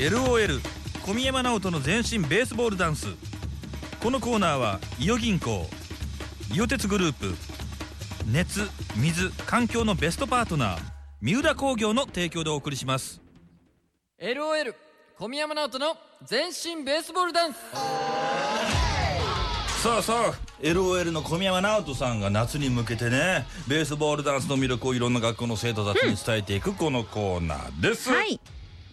LOL 小宮山直人の全身ベースボールダンス。このコーナーは伊予銀行伊予鉄グループ熱水環境のベストパートナー三浦工業の提供でお送りします。LOL 小宮山直人の全身ベースボールダンス。さあさあ LOL の小宮山直人さんが夏に向けてねベースボールダンスの魅力をいろんな学校の生徒たちに伝えていくこのコーナーです、はい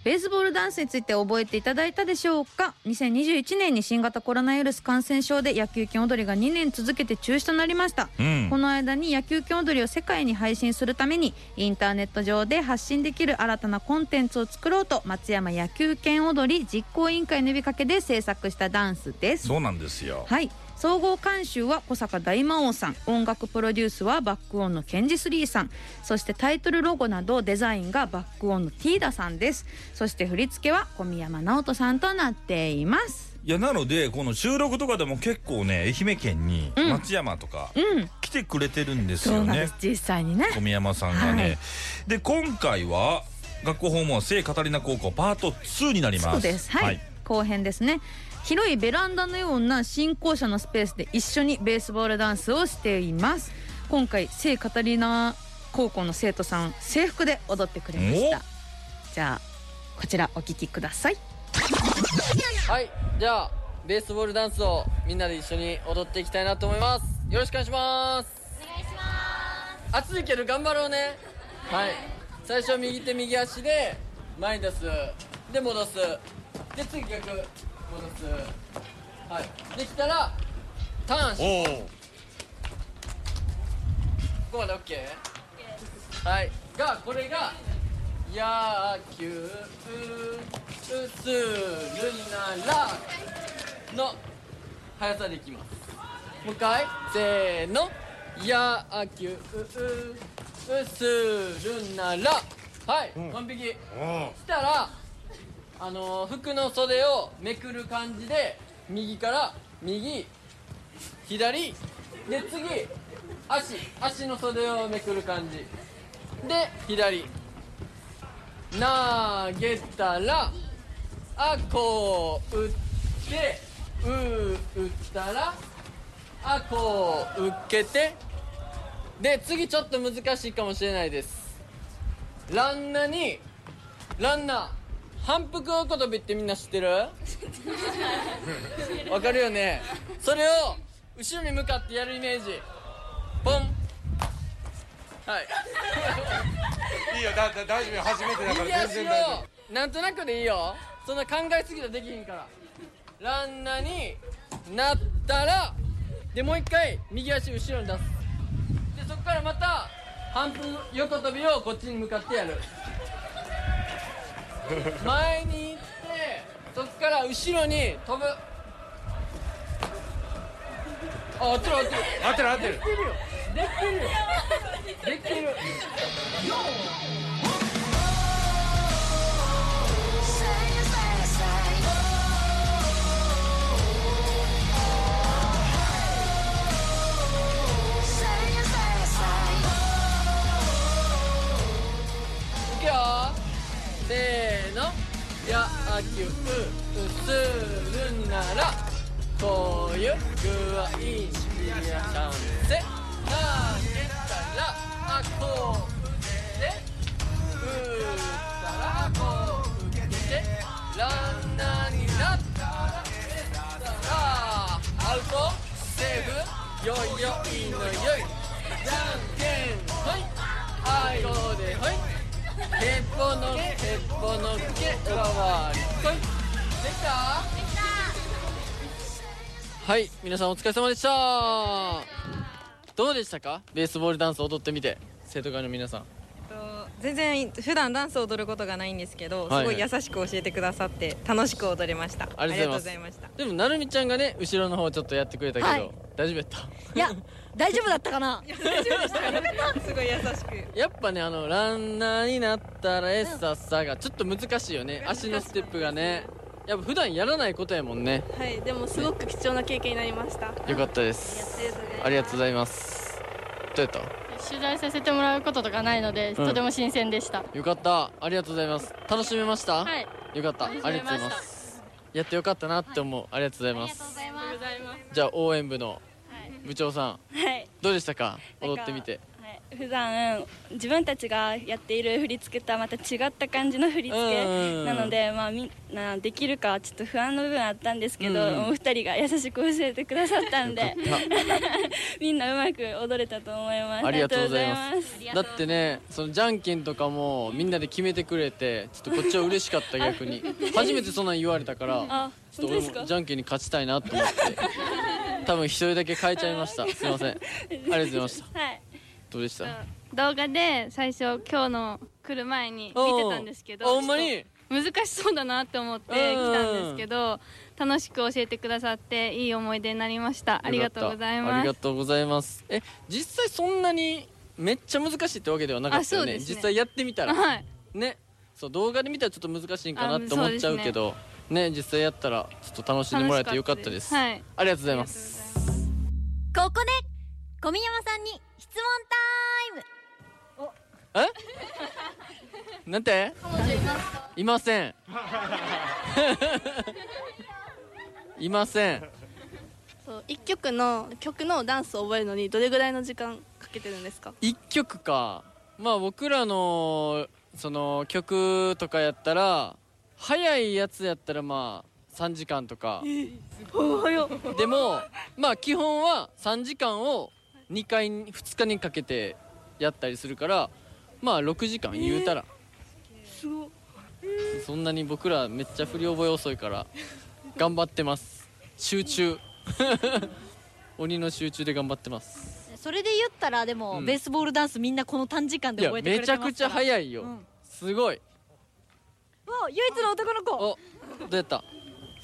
ベースボールダンスについて覚えていただいたでしょうか？2021年に新型コロナウイルス感染症で野球拳踊りが2年続けて中止となりました、うん。この間に野球拳踊りを世界に配信するためにインターネット上で発信できる新たなコンテンツを作ろうと松山野球拳踊り実行委員会の呼びかけで制作したダンスです。そうなんですよ。はい総合監修は小坂大魔王さん。音楽プロデュースはバックオンのケンジスリーさん。そしてタイトルロゴなどデザインがバックオンのティーダさんです。そして振り付けは小宮山直人さんとなっています。いやなのでこの収録とかでも結構ね愛媛県にうん。松山とかうん。来てくれてるんですよね。そうなん実際にね。小宮山さんがね、はい。で今回は学校訪問は聖カタリナ高校パート2になります。そうです。はい、後編ですね広いベランダのような新校舎のスペースで一緒にベースボールダンスをしています。今回聖カタリナ高校の生徒さん制服で踊ってくれました。じゃあこちらお聞きください。はいじゃあベースボールダンスをみんなで一緒に踊っていきたいなと思います。よろしくお願いします。お願いします。暑いけど頑張ろうね。はい。最初右手右足で前に出す。で戻す。で次逆戻す。はい。できたらターンしここまで OK? はい。がこれが野球するならの速さでいきます。もう一回。せーの。野球するなら。はい、完璧。したらあのー服の袖をめくる感じで右から右左で次足足の袖をめくる感じ。で左。投げたらあこう打ってう打ったらあこう受けてで次ちょっと難しいかもしれないです。ランナーにランナー反復横跳びってみんな知ってる？わかるよね。それを後ろに向かってやるイメージ。ポン。はい。いいよ。だだ大丈夫よ。初めてだから全然大丈をなんとなくでいいよ。そんな考えすぎたらできひんから。ランナになったらでもう一回右足後ろに出す。でそこからまた半分横跳びをこっちに向かってやる前に行ってそこから後ろに飛ぶ。あ合ってる合ってる。夫合ってる合ってる。できてる。よできてる。よできてるいくよせーの野球するならこういう具合にチャンス投げたらあこう打って打ったらこう打ってランナー。になったらあアウトセーフよいよいのよいじゃんけんほいあいこうでほいへっぽのけへっぽのけおかわりこいできたはい皆さんお疲れ様でしたどうでしたかベースボールダンス踊ってみて生徒会の皆さん全然普段ダンスを踊ることがないんですけど、はいはい。すごい優しく教えてくださって楽しく踊れました。ありがとうございました。でもなるみちゃんがね後ろの方ちょっとやってくれたけど、はい。大丈夫やった？いや大丈夫だったかな？すごい優しく。やっぱねあのランナーになったらエッサッサがちょっと難しいよね。足のステップがね。やっぱ普段やらないことやもんね。はいでもすごく貴重な経験になりました。よかったです。ありがとうございます。どうやった？取材させてもらうこととかないので、うん。とても新鮮でした。よかった。ありがとうございます。楽しめました、はい。よかった。ありがとうございます。やってよかったなって思う、ありがとうございます。ございます。じゃあ応援部の部長さん。はい、どうでしたか？踊ってみて。はい、普段自分たちがやっている振り付けとはまた違った感じの振り付けなので、まあ、みんなできるかはちょっと不安の部分あったんですけど、うん。お二人が優しく教えてくださったんで みんなうまく踊れたと思います。ありがとうございます。だってねそのじゃんけんとかもみんなで決めてくれてちょっとこっちは嬉しかった逆に。初めてそんなん言われたから あちょっと俺もじゃんけんに勝ちたいなと思って。多分一人だけ変えちゃいました。すいません。ありがとうございました。はいどうでした？動画で最初今日の来る前に見てたんですけどあほんまに？難しそうだなって思って来たんですけど楽しく教えてくださっていい思い出になりました。ありがとうございあます。りがとうございます。え実際そんなにめっちゃ難しいってわけではなかったよね？ね。実際やってみたら。はい。ね。そう動画で見たらちょっと難しいんかなって思っちゃうけどね。実際やったらちょっと楽しんでもらえてよかったです。はい。ありがとうございます。ここで小宮山さんに質問タイム。なんて？いません。いません。そう一曲の曲のダンスを覚えるのにどれぐらいの時間かけてるんですか？1曲か。まあ僕らのその曲とかやったら早いやつやったらまあ3時間とか。でもまあ基本は3時間を2回2日にかけてやったりするからまあ6時間言うたら、すご。そんなに僕らめっちゃ振り覚え遅いから頑張ってます。集中。鬼の集中で頑張ってます。それで言ったらでも、うん。ベースボールダンスみんなこの短時間で覚えてくれめちてますから。ゃくちゃ早いよ、うん。すごい。わあ唯一の男の子。おどうやった？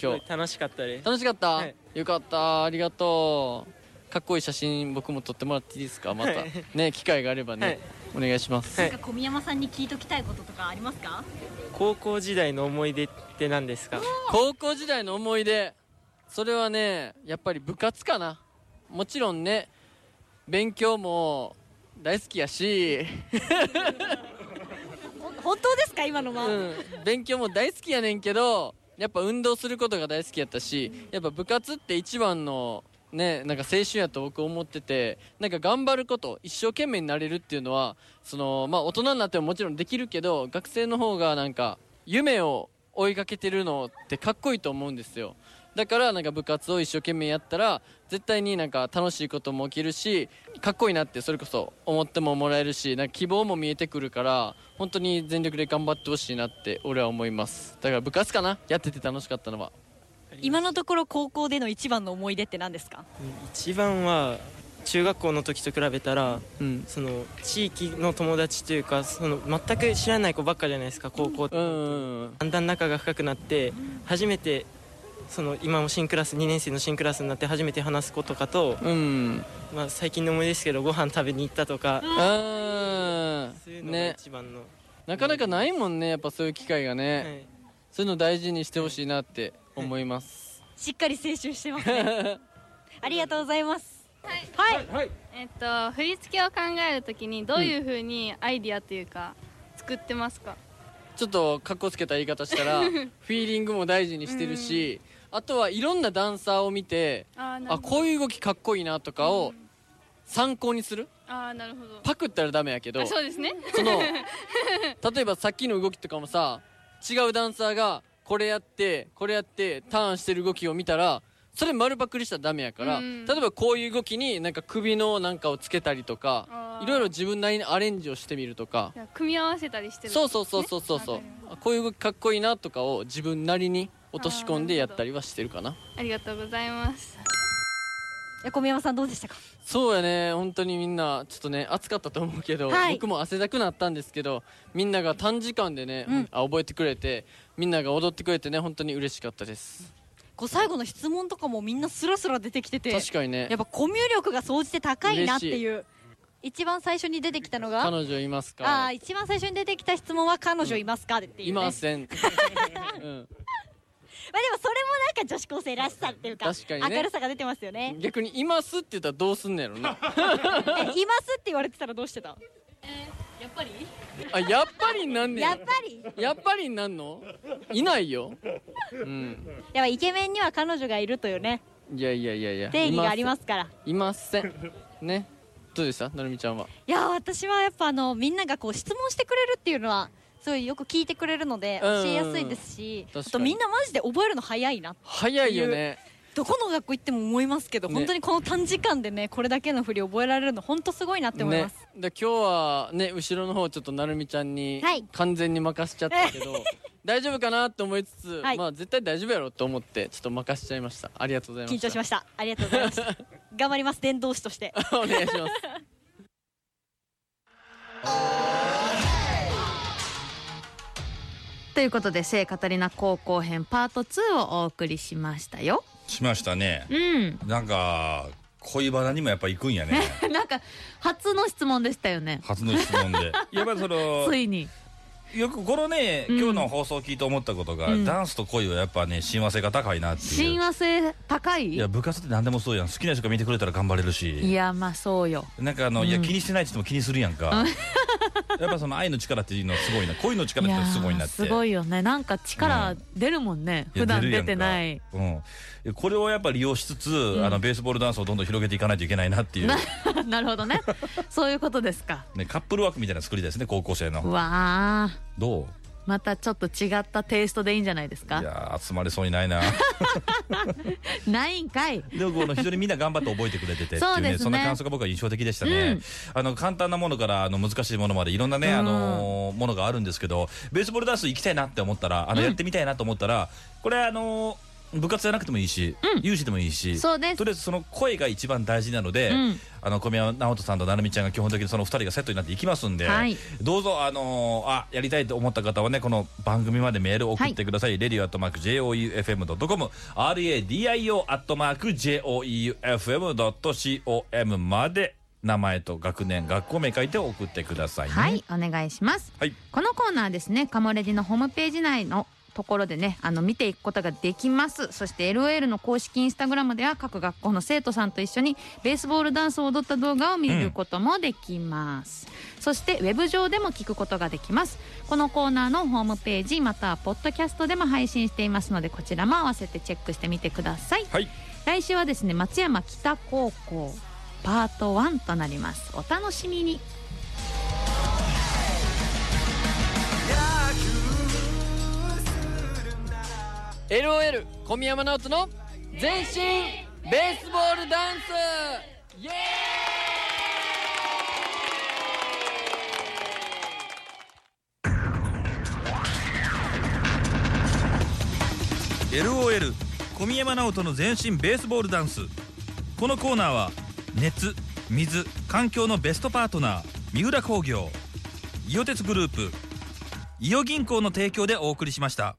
今日。楽しかったです。楽しかった、はい。よかった。ありがとうかっこいい写真僕も撮ってもらっていいですか？また、はい。ね機会があればね、はい。お願いします、はい。なんか小宮山さんに聞いときたいこととかありますか？高校時代の思い出って何ですか？高校時代の思い出。それはねやっぱり部活かな。もちろんね勉強も大好きやし、本当ですか？今のは、うん、勉強も大好きやねんけどやっぱ運動することが大好きやったしやっぱ部活って一番のねなんか青春やと僕思っててなんか頑張ること一生懸命になれるっていうのはそのまあ大人になってももちろんできるけど学生の方がなんか夢を追いかけてるのってかっこいいと思うんですよ。だからなんか部活を一生懸命やったら絶対になんか楽しいことも起きるしかっこいいなってそれこそ思ってももらえるしなんか希望も見えてくるから本当に全力で頑張ってほしいなって俺は思います。だから部活かな？やってて楽しかったのは。今のところ高校での一番の思い出って何ですか？一番は中学校の時と比べたら、うんその地域の友達というかその全く知らない子ばっかじゃないですか高校って、うんだんだん仲が深くなって初めてその今も新クラス2年生の新クラスになって初めて話す子とかと、うん。まあ、最近の思い出ですけどご飯食べに行ったとか、うんそういうのがね。一番の、なかなかないもんねやっぱそういう機会がね、はい。そういうの大事にしてほしいなって思います、しっかり青春してますね。ありがとうございます。はい、えっと振り付けを考えるときにどういうふうにアイディアというか作ってますか、ちょっとかっこつけた言い方したら フィーリングも大事にしてるし、あとはいろんなダンサーを見てあこういう動きかっこいいなとかを参考にする？あーなるほど。パクったらダメやけどあそうですね。その 例えばさっきの動きとかもさ違うダンサーがこれやってこれやってターンしてる動きを見たらそれ丸パクリしたらダメやから、うん例えばこういう動きになんか首のなんかをつけたりとかいろいろ自分なりにアレンジをしてみるとか。組み合わせたりしてるそうそうそうそうそう。そうこういう動きかっこいいなとかを自分なりに落とし込んでやったりはしてるかな。ありがとうございます小宮山さんどうでしたか？そうやね。本当にみんなちょっとね暑かったと思うけど、はい。僕も汗だくなったんですけどみんなが短時間でね、うん。あ覚えてくれてみんなが踊ってくれてね本当に嬉しかったです。こう最後の質問とかもみんなスラスラ出てきてて確かにね。やっぱコミュ力が総じて高いなっていう。一番最初に出てきたのが彼女いますか？ああ一番最初に出てきた質問は彼女いますか？っていう、ね。いません、うん、まあでもそれもなんか女子高生らしさっていうか確かにね。明るさが出てますよね。逆に「います」って言ったらどうすんねやろな。えいますって言われてたらどうしてた？やっぱり？あやっぱりなんねや。っぱり？やっぱりなんの？いないよ。うん。やっぱイケメンには彼女がいるというね。いやいやいやいや。定義がありますから。いません。ね。どうでした？なるみちゃんは。いや私はやっぱあのみんながこう質問してくれるっていうのはすごいよく聞いてくれるのでうん。教えやすいですしあとみんなマジで覚えるの早いな早いよね。どこの学校行っても思いますけど、ね。本当にこの短時間でねこれだけの振り覚えられるの本当すごいなって思います、ね、で今日はね後ろの方ちょっとなるみちゃんにはい。完全に任せちゃったけど、大丈夫かなと思いつつ、はい。まあ絶対大丈夫やろと思ってちょっと任せちゃいました。ありがとうございました。緊張しました。ありがとうございました。頑張ります伝道師として。お願いしますということで聖カタリナ高校編パート2をお送りしましたよ。しましたね。うん。なんか恋バナにもやっぱ行くんやね。なんか初の質問でしたよね。初の質問で。やっぱりそのついに。よくこのね、うん。今日の放送を聞いて思ったことが、うん。ダンスと恋はやっぱね親和性が高いなっていう。親和性高い？いや部活って何でもそうやん。好きな人が見てくれたら頑張れるし。いやまあそうよ。なんかあの、うん。いや気にしてないって言っても気にするやんか。うん やっぱその愛の力っていうのはすごいな。恋の力ってすごいなって。すごいよね。なんか力出るもんね、いや普段出てない。うん、これをやっぱ利用しつつ、あのベースボールダンスをどんどん広げていかないといけないなっていう、な なるほどね。そういうことですか。ね、カップルワークみたいな作りですね高校生うのわー。どう？またちょっと違ったテイストでいいんじゃないですいかやー集まれそうにないな。ないんかい。でもこの非常にみんな頑張って覚えてくれててっていうそうですね。そんな感想が僕は印象的でしたね、うん。あの簡単なものからあの難しいものまでいろんなね、うん。あのものがあるんですけどベースボールダンス行きたいなって思ったらあの、うん。やってみたいなと思ったらこれあの部活じゃなくてもいいし、有志でもいいしそうです。とりあえずその声が一番大事なので、うん。あの小宮直人さんと成美ちゃんが基本的にその2人がセットになっていきますんで、はい。どうぞあのあやりたいと思った方はねこの番組までメールを送ってください、レディオアットマーク JOUFM.com RADIO アットマーク JOUFM.com まで名前と学年学校名書いて送ってくださいね。はいお願いします、はい。このコーナーですねカモレディのホームページ内のところでねあの見ていくことができます。そして LOL の公式インスタグラムでは各学校の生徒さんと一緒にベースボールダンスを踊った動画を見ることもできます、そしてウェブ上でも聞くことができます。このコーナーのホームページまたはポッドキャストでも配信していますのでこちらも合わせてチェックしてみてください、はい。来週はですね松山北高校パート1となります。お楽しみに LOL 小宮山直人の全身ベースボールダンス。イエーイ。LOL 小宮山直人の全身ベースボールダンス。このコーナーは熱水環境のベストパートナー三浦工業伊予鉄グループ伊予銀行の提供でお送りしました。